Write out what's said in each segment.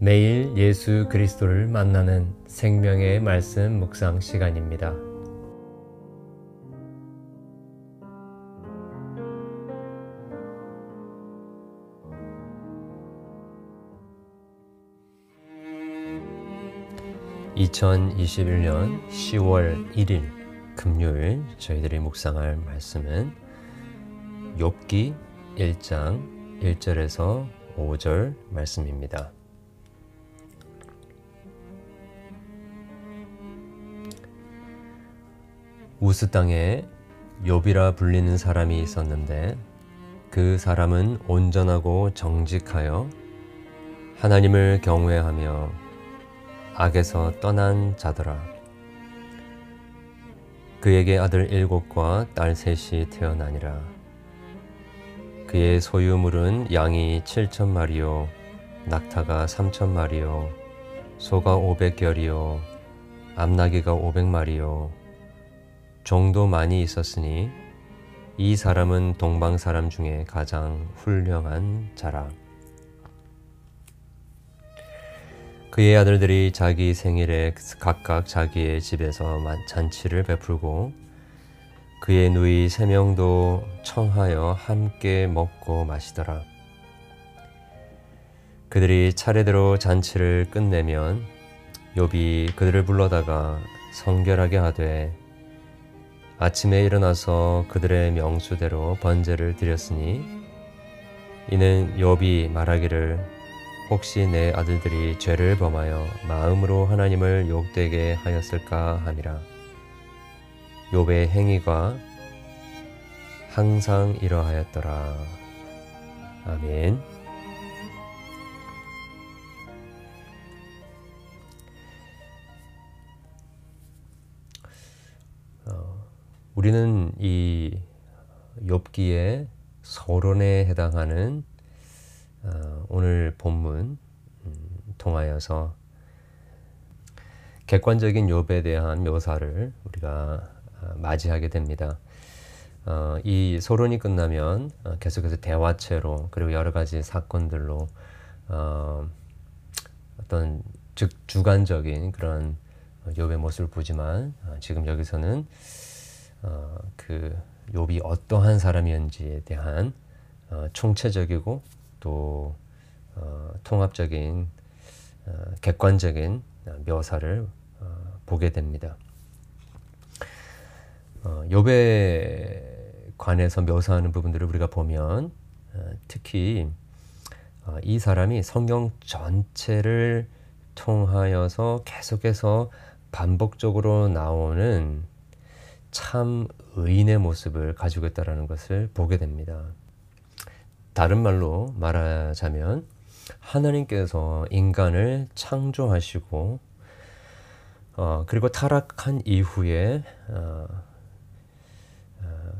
매일 예수 그리스도를 만나는 생명의 말씀 묵상 시간입니다. (2021년 10월 1일) 금요일 저희들이 묵상할 말씀은 욥기 1장 1절에서 5절 말씀입니다. 우스 땅에 욥이라 불리는 사람이 있었는데 그 사람은 온전하고 정직하여 하나님을 경외하며 악에서 떠난 자더라. 그에게 아들 일곱과 딸 셋이 태어나니라. 그의 소유물은 양이 칠천 마리요, 낙타가 삼천 마리요, 소가 오백 결이요, 암나귀가 오백 마리요, 정도 많이 있었으니 이 사람은 동방 사람 중에 가장 훌륭한 자라. 그의 아들들이 자기 생일에 각각 자기의 집에서 잔치를 베풀고 그의 누이 세 명도 청하여 함께 먹고 마시더라. 그들이 차례대로 잔치를 끝내면 욥이 그들을 불러다가 성결하게 하되 아침에 일어나서 그들의 명수대로 번제를 드렸으니 이는 욥이 말하기를 혹시 내 아들들이 죄를 범하여 마음으로 하나님을 욕되게 하였을까 함이라 욥의 행위가 항상 이러하였더라 아멘. 우리는 이 욥기의 서론에 해당하는 어, 오늘 본문 음, 통하여서 객관적인 욥에 대한 묘사를 우리가 어, 맞이하게 됩니다. 어, 이 소론이 끝나면 계속해서 대화체로 그리고 여러 가지 사건들로 어떤 즉 주관적인 그런 욥의 모습을 보지만 지금 여기서는 어, 그 욥이 어떠한 사람이었는지에 대한 어, 총체적이고 또 어, 통합적인 어, 객관적인 묘사를 어, 보게 됩니다. 어, 욥에 관해서 묘사하는 부분들을 우리가 보면 어, 특히 어, 이 사람이 성경 전체를 통하여서 계속해서 반복적으로 나오는 참 의인의 모습을 가지고 있다는 것을 보게 됩니다. 다른 말로 말하자면 하나님께서 인간을 창조하시고 어, 그리고 타락한 이후에 어, 어,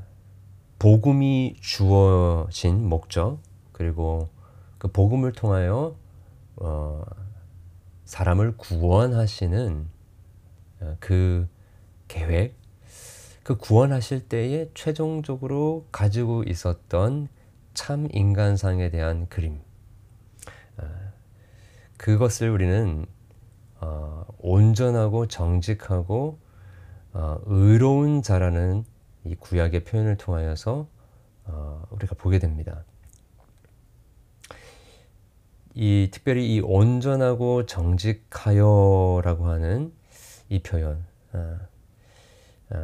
복음이 주어진 목적 그리고 그 복음을 통하여 어, 사람을 구원하시는 어, 그 계획 그 구원하실 때에 최종적으로 가지고 있었던 참 인간상에 대한 그림. 아, 그것을 우리는 어, 온전하고 정직하고 어, 의로운 자라는 이 구약의 표현을 통하여서 어, 우리가 보게 됩니다. 이 특별히 이 온전하고 정직하여라고 하는 이 표현, 아, 아,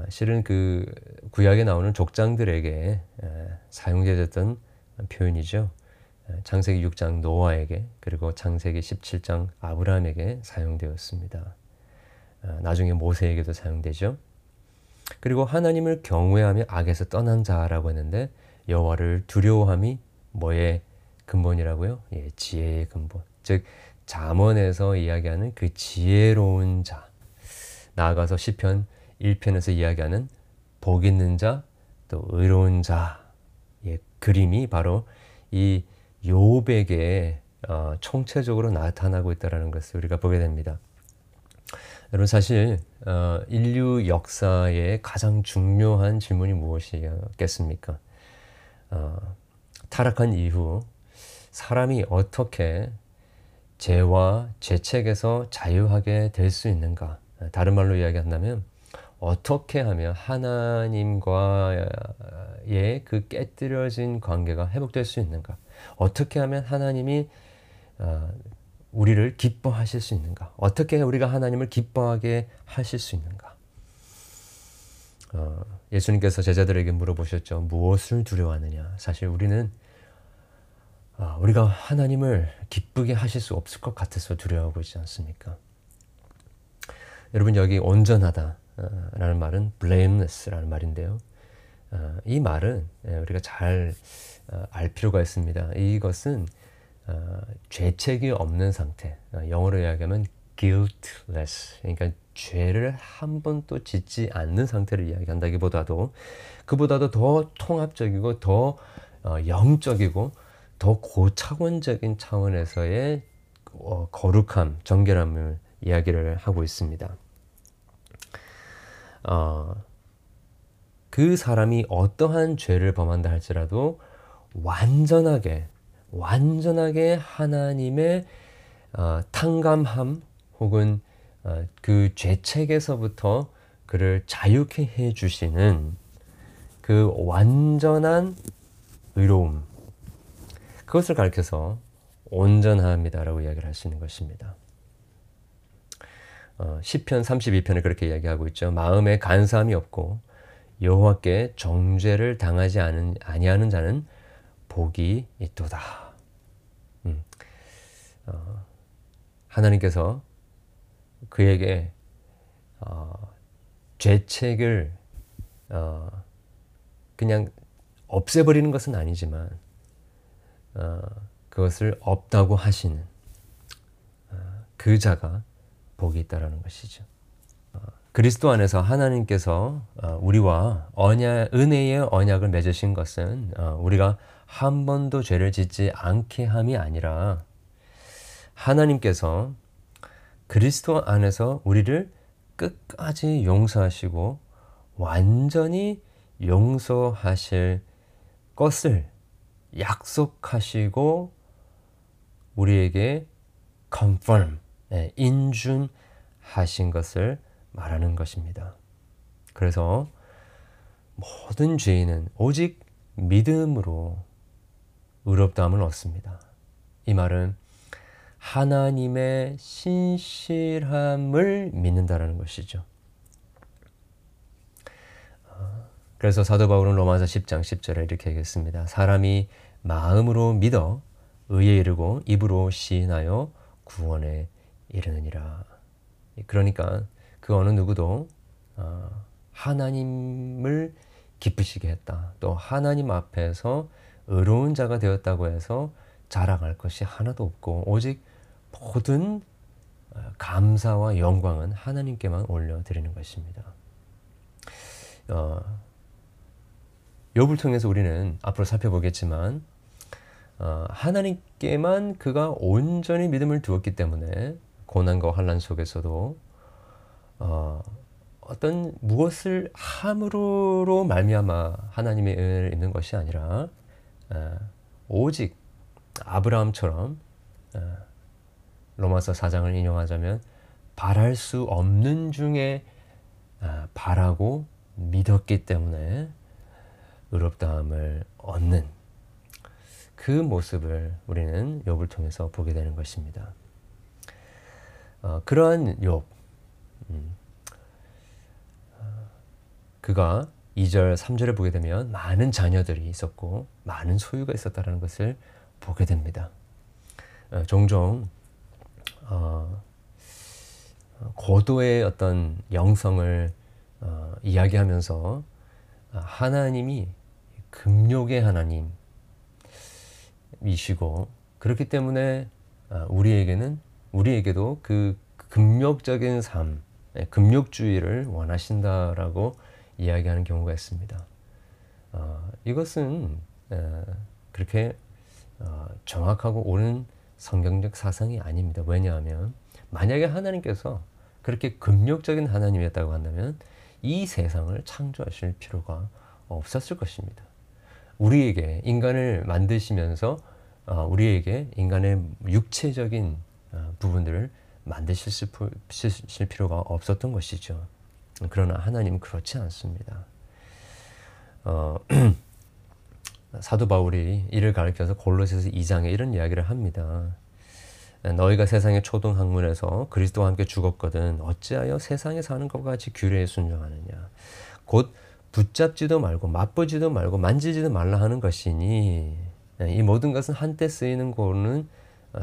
실은 그 구약에 나오는 족장들에게 사용되었던 표현이죠. 창세기 6장 노아에게 그리고 창세기 17장 아브라함에게 사용되었습니다. 아, 나중에 모세에게도 사용되죠. 그리고 하나님을 경외하며 악에서 떠난 자라고 했는데 여호와를 두려워함이 뭐의 근본이라고요? 예, 지혜의 근본. 즉 잠언에서 이야기하는 그 지혜로운 자. 나아가서 시편 1편에서 이야기하는 복 있는 자, 또 의로운 자의 그림이 바로 이 요백에 어, 총체적으로 나타나고 있다는 것을 우리가 보게 됩니다. 여러분 사실 어, 인류 역사의 가장 중요한 질문이 무엇이겠습니까? 어, 타락한 이후 사람이 어떻게 죄와 죄책에서 자유하게 될 수 있는가? 다른 말로 이야기한다면 어떻게 하면 하나님과의 그 깨뜨려진 관계가 회복될 수 있는가? 어떻게 하면 하나님이 어, 우리를 기뻐하실 수 있는가? 어떻게 우리가 하나님을 기뻐하게 하실 수 있는가? 어, 예수님께서 제자들에게 물어보셨죠. 무엇을 두려워하느냐? 사실 우리는 어, 우리가 하나님을 기쁘게 하실 수 없을 것 같아서 두려워하고 있지 않습니까? 여러분 여기 온전하다 라는 말은 blameless라는 말인데요. 어, 이 말은 예, 우리가 잘알 어, 필요가 있습니다. 이것은 어, 죄책이 없는 상태, 영어로 이야기하면 guiltless, 그러니까 죄를 한 번도 짓지 않는 상태를 이야기한다기보다도 그보다도 더 통합적이고 더 영적이고 더 고차원적인 차원에서의 거룩함, 정결함을 이야기를 하고 있습니다. 어, 그 사람이 어떠한 죄를 범한다 할지라도 완전하게 완전하게 하나님의 어, 탕감함 혹은 어, 그 죄책에서부터 그를 자유케 해 주시는 그 완전한 의로움 그것을 가르쳐서 온전합니다라고 이야기를 하시는 것입니다. 어, 시편 32편에 그렇게 이야기하고 있죠. 마음에 간사함이 없고 여호와께 정죄를 당하지 않은 아니하는 자는 복이 있도다. 음. 어, 하나님께서 그에게 어, 죄책을 어, 그냥 없애버리는 것은 아니지만 어, 그것을 없다고 하시는 어, 그 자가 복이 있다라는 것이죠. 어, 그리스도 안에서 하나님께서 어, 우리와 언약, 은혜의 언약을 맺으신 것은 어, 우리가 한 번도 죄를 짓지 않게 함이 아니라 하나님께서 그리스도 안에서 우리를 끝까지 용서하시고 완전히 용서하실 것을 약속하시고 우리에게 confirm 예, 인준하신 것을 말하는 것입니다. 그래서 모든 죄인은 오직 믿음으로 의롭다함을 얻습니다. 이 말은 하나님의 신실함을 믿는다라는 것이죠. 그래서 사도 바울은 로마서 10장 10절에 이렇게 얘기했습니다. 사람이 마음으로 믿어 의에 이르고 입으로 시인하여 구원에 이르느니라. 그러니까 그 어느 누구도 어, 하나님을 기쁘시게 했다. 또 하나님 앞에서 의로운 자가 되었다고 해서 자랑할 것이 하나도 없고 오직 모든 어, 감사와 영광은 하나님께만 올려드리는 것입니다. 어, 욥을 통해서 우리는 앞으로 살펴보겠지만 어, 하나님께만 그가 온전히 믿음을 두었기 때문에 고난과 환란 속에서도 어, 어떤 무엇을 함으로 말미암아 하나님의 은혜를 입는 것이 아니라 어, 오직 아브라함처럼 어, 로마서 4장을 인용하자면 바랄 수 없는 중에 어, 바라고 믿었기 때문에 의롭다함을 얻는 그 모습을 우리는 욥을 통해서 보게 되는 것입니다. 어, 그러한 욥, 음, 어, 그가 2절, 3절을 보게 되면 많은 자녀들이 있었고 많은 소유가 있었다는 것을 보게 됩니다. 어, 종종 어, 고도의 어떤 영성을 어, 이야기하면서 하나님이 금욕의 하나님이시고 그렇기 때문에 우리에게는 우리에게도 그 금욕적인 삶, 예, 금욕주의를 원하신다라고 이야기하는 경우가 있습니다. 어, 이것은 어, 그렇게 어, 정확하고 옳은 성경적 사상이 아닙니다. 왜냐하면 만약에 하나님께서 그렇게 금욕적인 하나님이었다고 한다면 이 세상을 창조하실 필요가 없었을 것입니다. 우리에게 인간을 만드시면서 어, 우리에게 인간의 육체적인 부분들을 만드실 필요가 없었던 것이죠. 그러나 하나님은 그렇지 않습니다. 어, 사도 바울이 이를 가리켜서 골로새서 2장에 이런 이야기를 합니다. 너희가 세상의 초등 학문에서 그리스도와 함께 죽었거든 어찌하여 세상에 사는 것과 같이 규례에 순종하느냐 곧 붙잡지도 말고 맛보지도 말고 만지지도 말라 하는 것이니 이 모든 것은 한때 쓰이는 거는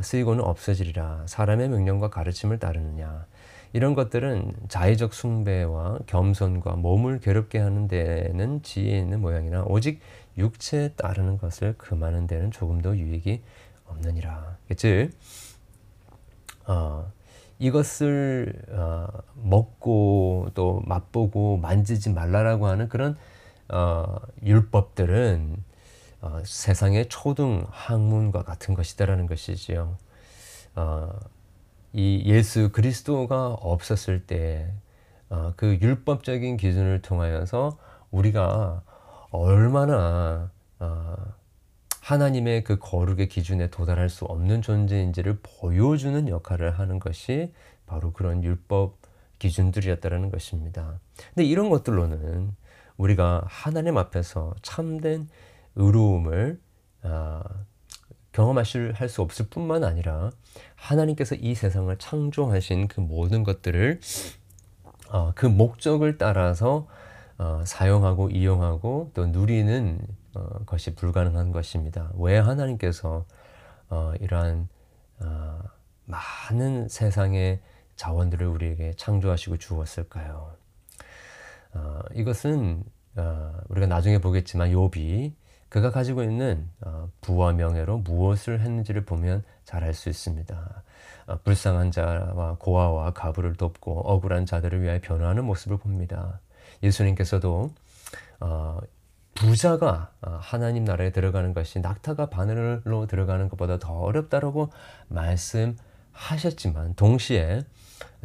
쓰이고는 없어지리라 사람의 명령과 가르침을 따르느냐 이런 것들은 자의적 숭배와 겸손과 몸을 괴롭게 하는 데는 지혜 있는 모양이나 오직 육체에 따르는 것을 금하는 데는 조금도 유익이 없느니라. 즉 어, 이것을 어, 먹고 또 맛보고 만지지 말라라고 하는 그런 어, 율법들은 어, 세상의 초등 학문과 같은 것이다라는 것이지요. 어, 이 예수 그리스도가 없었을 때그 어, 율법적인 기준을 통하여서 우리가 얼마나 어, 하나님의 그 거룩의 기준에 도달할 수 없는 존재인지를 보여주는 역할을 하는 것이 바로 그런 율법 기준들이었다라는 것입니다. 근데 이런 것들로는 우리가 하나님 앞에서 참된 의로움을 어, 경험하실 할 수 없을 뿐만 아니라 하나님께서 이 세상을 창조하신 그 모든 것들을 어, 그 목적을 따라서 어, 사용하고 이용하고 또 누리는 어, 것이 불가능한 것입니다. 왜 하나님께서 어, 이러한 어, 많은 세상의 자원들을 우리에게 창조하시고 주었을까요? 어, 이것은 어, 우리가 나중에 보겠지만 욥이 그가 가지고 있는 어, 부와 명예로 무엇을 했는지를 보면 잘 알 수 있습니다. 어, 불쌍한 자와 고아와 가부를 돕고 억울한 자들을 위하여 변화하는 모습을 봅니다. 예수님께서도 어, 부자가 하나님 나라에 들어가는 것이 낙타가 바늘로 들어가는 것보다 더 어렵다라고 말씀하셨지만 동시에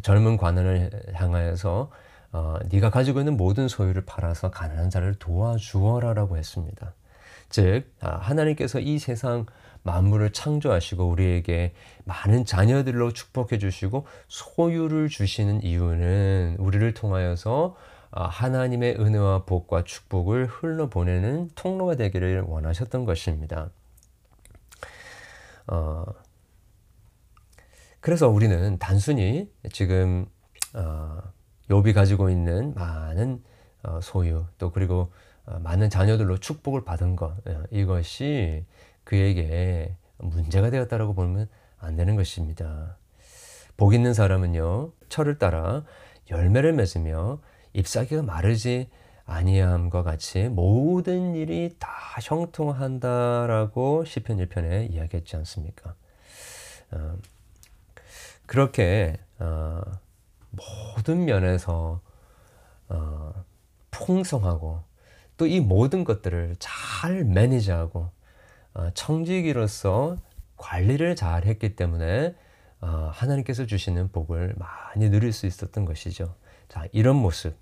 젊은 관원을 향하여서 어, 네가 가지고 있는 모든 소유를 팔아서 가난한 자를 도와주어라라고 했습니다. 즉 아, 하나님께서 이 세상 만물을 창조하시고 우리에게 많은 자녀들로 축복해 주시고 소유를 주시는 이유는 우리를 통하여서 아, 하나님의 은혜와 복과 축복을 흘러보내는 통로가 되기를 원하셨던 것입니다. 어, 그래서 우리는 단순히 지금 어, 욥이 가지고 있는 많은 어, 소유 또 그리고 어, 많은 자녀들로 축복을 받은 것 예, 이것이 그에게 문제가 되었다라고 보면 안 되는 것입니다. 복 있는 사람은요 철을 따라 열매를 맺으며 잎사귀가 마르지 아니함과 같이 모든 일이 다 형통한다라고 시편 1편에 이야기했지 않습니까? 어, 그렇게 어, 모든 면에서 어, 풍성하고 또 이 모든 것들을 잘 매니지하고 어, 청지기로서 관리를 잘 했기 때문에 어, 하나님께서 주시는 복을 많이 누릴 수 있었던 것이죠. 자, 이런 모습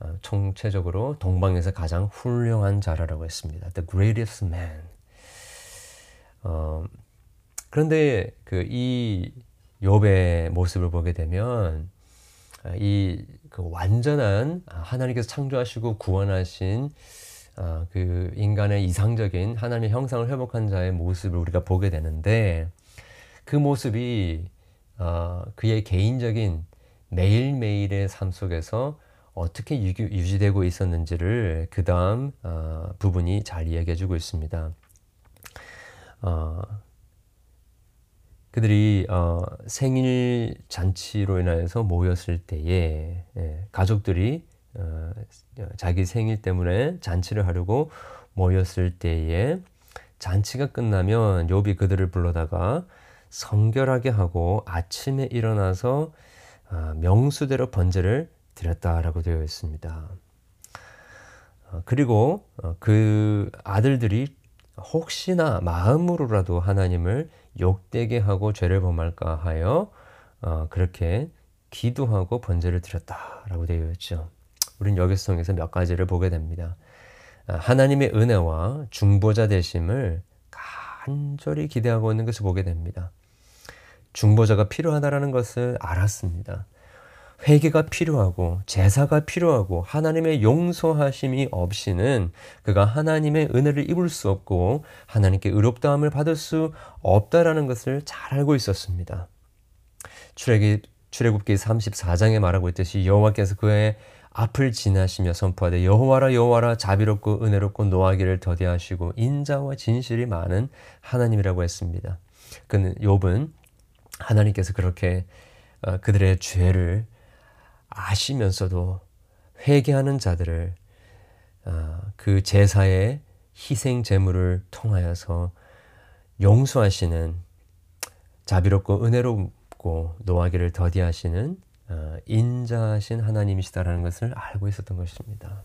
어, 총체적으로 동방에서 가장 훌륭한 자라라고 했습니다. The greatest man. 어, 그런데 그 이 욥의 모습을 보게 되면 이 그 완전한 하나님께서 창조하시고 구원하신 어, 그 인간의 이상적인 하나님의 형상을 회복한 자의 모습을 우리가 보게 되는데 그 모습이 어, 그의 개인적인 매일매일의 삶 속에서 어떻게 유지되고 있었는지를 그 다음 어, 부분이 잘 이야기해주고 있습니다. 어, 그들이 어, 생일 잔치로 인하여서 모였을 때에 예, 가족들이 어, 자기 생일 때문에 잔치를 하려고 모였을 때에 잔치가 끝나면 욥이 그들을 불러다가 성결하게 하고 아침에 일어나서 어, 명수대로 번제를 드렸다라고 되어 있습니다. 어, 그리고 어, 그 아들들이 혹시나 마음으로라도 하나님을 욕되게 하고 죄를 범할까 하여 어, 그렇게 기도하고 번제를 드렸다라고 되어 있죠. 여기서 통해서 몇 가지를 보게 됩니다. 아, 하나님의 은혜와 중보자 되심을 간절히 기대하고 있는 것을 보게 됩니다. 중보자가 필요하다라는 것을 알았습니다. 회개가 필요하고 제사가 필요하고 하나님의 용서하심이 없이는 그가 하나님의 은혜를 입을 수 없고 하나님께 의롭다함을 받을 수 없다라는 것을 잘 알고 있었습니다. 출애굽기 출애굽기 34장에 말하고 있듯이 여호와께서 그의 앞을 지나시며 선포하되 여호와라 여호와라 자비롭고 은혜롭고 노하기를 더디하시고 인자와 진실이 많은 하나님이라고 했습니다. 그는 욥은 하나님께서 그렇게 어, 그들의 죄를 아시면서도 회개하는 자들을 어, 그 제사의 희생 제물을 통하여서 용서하시는 자비롭고 은혜롭고 노하기를 더디하시는 어, 인자하신 하나님이시다라는 것을 알고 있었던 것입니다.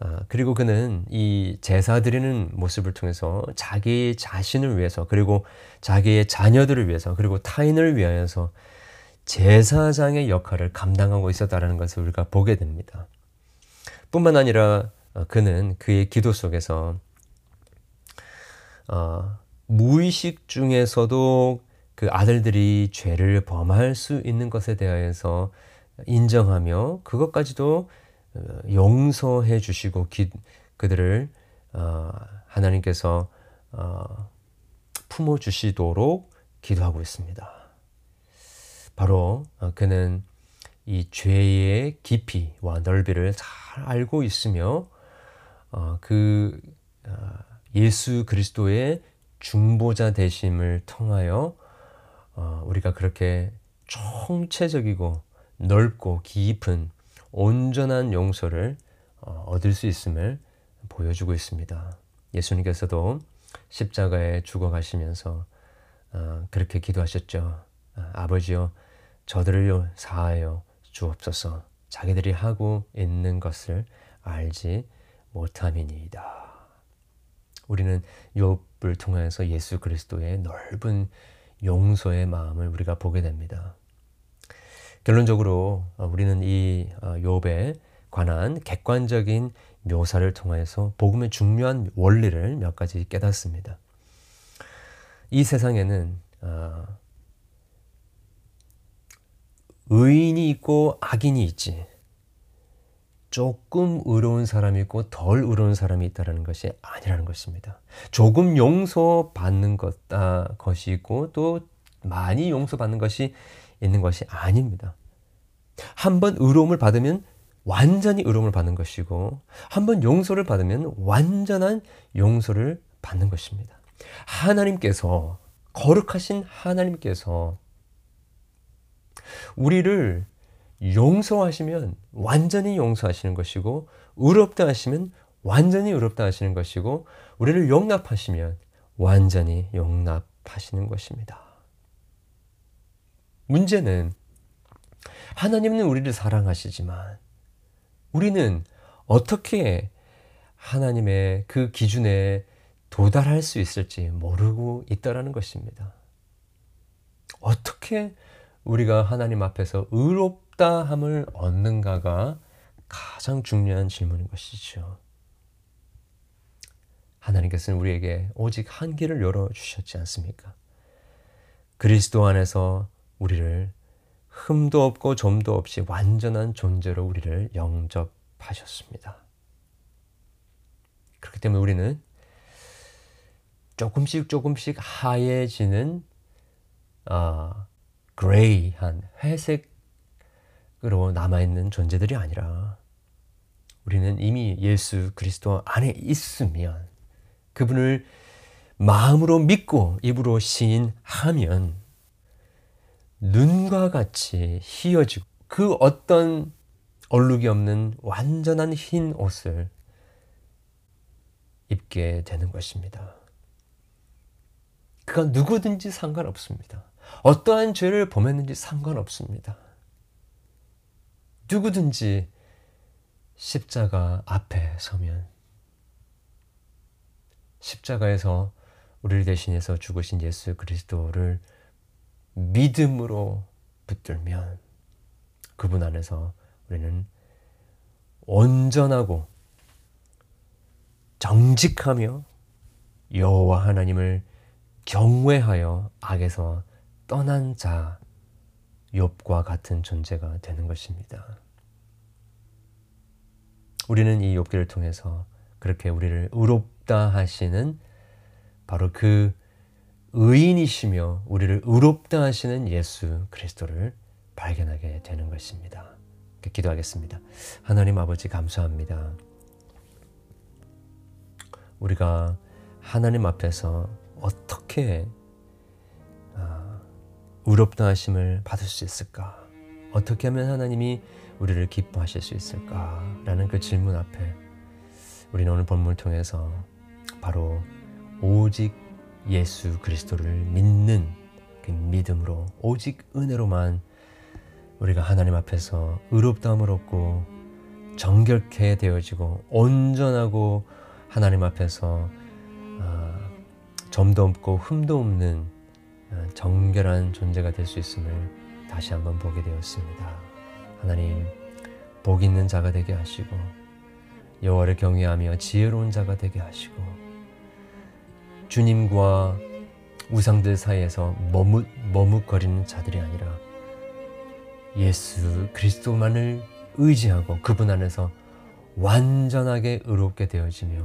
어, 그리고 그는 이 제사 드리는 모습을 통해서 자기 자신을 위해서 그리고 자기의 자녀들을 위해서 그리고 타인을 위하여서 제사장의 역할을 감당하고 있었다라는 것을 우리가 보게 됩니다. 뿐만 아니라 어, 그는 그의 기도 속에서 어, 무의식 중에서도 그 아들들이 죄를 범할 수 있는 것에 대하여서 인정하며 그것까지도 어, 용서해 주시고 기, 그들을 어, 하나님께서 어, 품어 주시도록 기도하고 있습니다. 바로 어, 그는 이 죄의 깊이와 넓이를 잘 알고 있으며 어, 그 어, 예수 그리스도의 중보자 되심을 통하여 어, 우리가 그렇게 총체적이고 넓고 깊은 온전한 용서를 어, 얻을 수 있음을 보여주고 있습니다. 예수님께서도 십자가에 죽어가시면서 어, 그렇게 기도하셨죠. 아버지여, 저들을 사하여 주옵소서. 자기들이 하고 있는 것을 알지 못함이니이다. 우리는 욥을 통해서 예수 그리스도의 넓은 용서의 마음을 우리가 보게 됩니다. 결론적으로 어, 우리는 이 어, 욥에 관한 객관적인 묘사를 통해서 복음의 중요한 원리를 몇 가지 깨닫습니다. 이 세상에는 어, 의인이 있고 악인이 있지. 조금 의로운 사람이 있고 덜 의로운 사람이 있다는 것이 아니라는 것입니다. 조금 용서받는 것, 아, 것이 있고 또 많이 용서받는 것이 있는 것이 아닙니다. 한번 의로움을 받으면 완전히 의로움을 받는 것이고 한번 용서를 받으면 완전한 용서를 받는 것입니다. 하나님께서 거룩하신 하나님께서 우리를 용서하시면 완전히 용서하시는 것이고 의롭다 하시면 완전히 의롭다 하시는 것이고 우리를 용납하시면 완전히 용납하시는 것입니다. 문제는 하나님은 우리를 사랑하시지만 우리는 어떻게 하나님의 그 기준에 도달할 수 있을지 모르고 있다라는 것입니다. 어떻게 우리가 하나님 앞에서 의롭다함을 얻는가가 가장 중요한 질문인 것이죠. 하나님께서는 우리에게 오직 한 길을 열어 주셨지 않습니까? 그리스도 안에서 우리를 흠도 없고 점도 없이 완전한 존재로 우리를 영접하셨습니다. 그렇기 때문에 우리는 조금씩 조금씩 하얘지는 아, 그레이한 회색으로 남아있는 존재들이 아니라 우리는 이미 예수 그리스도 안에 있으면 그분을 마음으로 믿고 입으로 시인하면 눈과 같이 희어지고 그 어떤 얼룩이 없는 완전한 흰 옷을 입게 되는 것입니다. 그가 누구든지 상관없습니다. 어떠한 죄를 범했는지 상관없습니다. 누구든지 십자가 앞에 서면 십자가에서 우리를 대신해서 죽으신 예수 그리스도를 믿음으로 붙들면 그분 안에서 우리는 온전하고 정직하며 여호와 하나님을 경외하여 악에서 떠난 자 욥과 같은 존재가 되는 것입니다. 우리는 이 욥기를 통해서 그렇게 우리를 의롭다 하시는 바로 그 의인이시며 우리를 의롭다 하시는 예수 그리스도를 발견하게 되는 것입니다. 기도하겠습니다. 하나님 아버지 감사합니다. 우리가 하나님 앞에서 어떻게 아, 의롭다 하심을 받을 수 있을까? 어떻게 하면 하나님이 우리를 기뻐하실 수 있을까? 라는 그 질문 앞에 우리는 오늘 본문을 통해서 바로 오직 예수 그리스도를 믿는 그 믿음으로 오직 은혜로만 우리가 하나님 앞에서 의롭다함을 얻고 정결케 되어지고 온전하고 하나님 앞에서 어, 점도 없고 흠도 없는 어, 정결한 존재가 될 수 있음을 다시 한번 보게 되었습니다. 하나님 복 있는 자가 되게 하시고 여호와를 경외하며 지혜로운 자가 되게 하시고 주님과 우상들 사이에서 머뭇 머뭇거리는 자들이 아니라 예수 그리스도만을 의지하고 그분 안에서 완전하게 의롭게 되어지며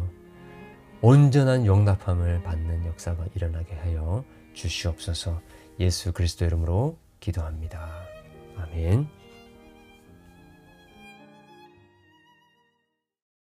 온전한 용납함을 받는 역사가 일어나게 하여 주시옵소서 예수 그리스도 이름으로 기도합니다. 아멘.